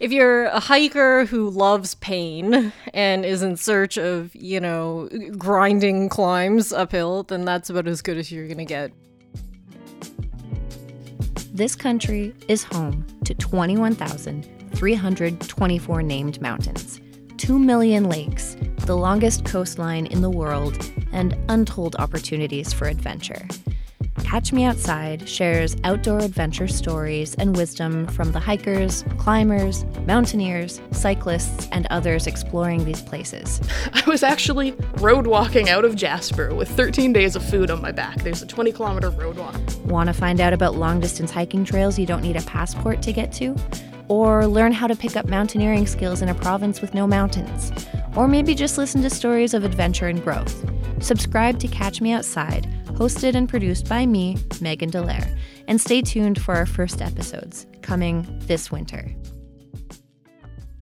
If you're a hiker who loves pain and is in search of, you know, grinding climbs uphill, then that's about as good as you're going to get. This country is home to 21,324 named mountains, 2 million lakes, the longest coastline in the world, and untold opportunities for adventure. Catch Me Outside shares outdoor adventure stories and wisdom from the hikers, climbers, mountaineers, cyclists, and others exploring these places. I was actually road walking out of Jasper with 13 days of food on my back. There's a 20 kilometer road walk. Want to find out about long distance hiking trails you don't need a passport to get to? Or learn how to pick up mountaineering skills in a province with no mountains? Or maybe just listen to stories of adventure and growth. Subscribe to Catch Me Outside hosted and produced by me, Megan Delaire. And stay tuned for our first episodes coming this winter.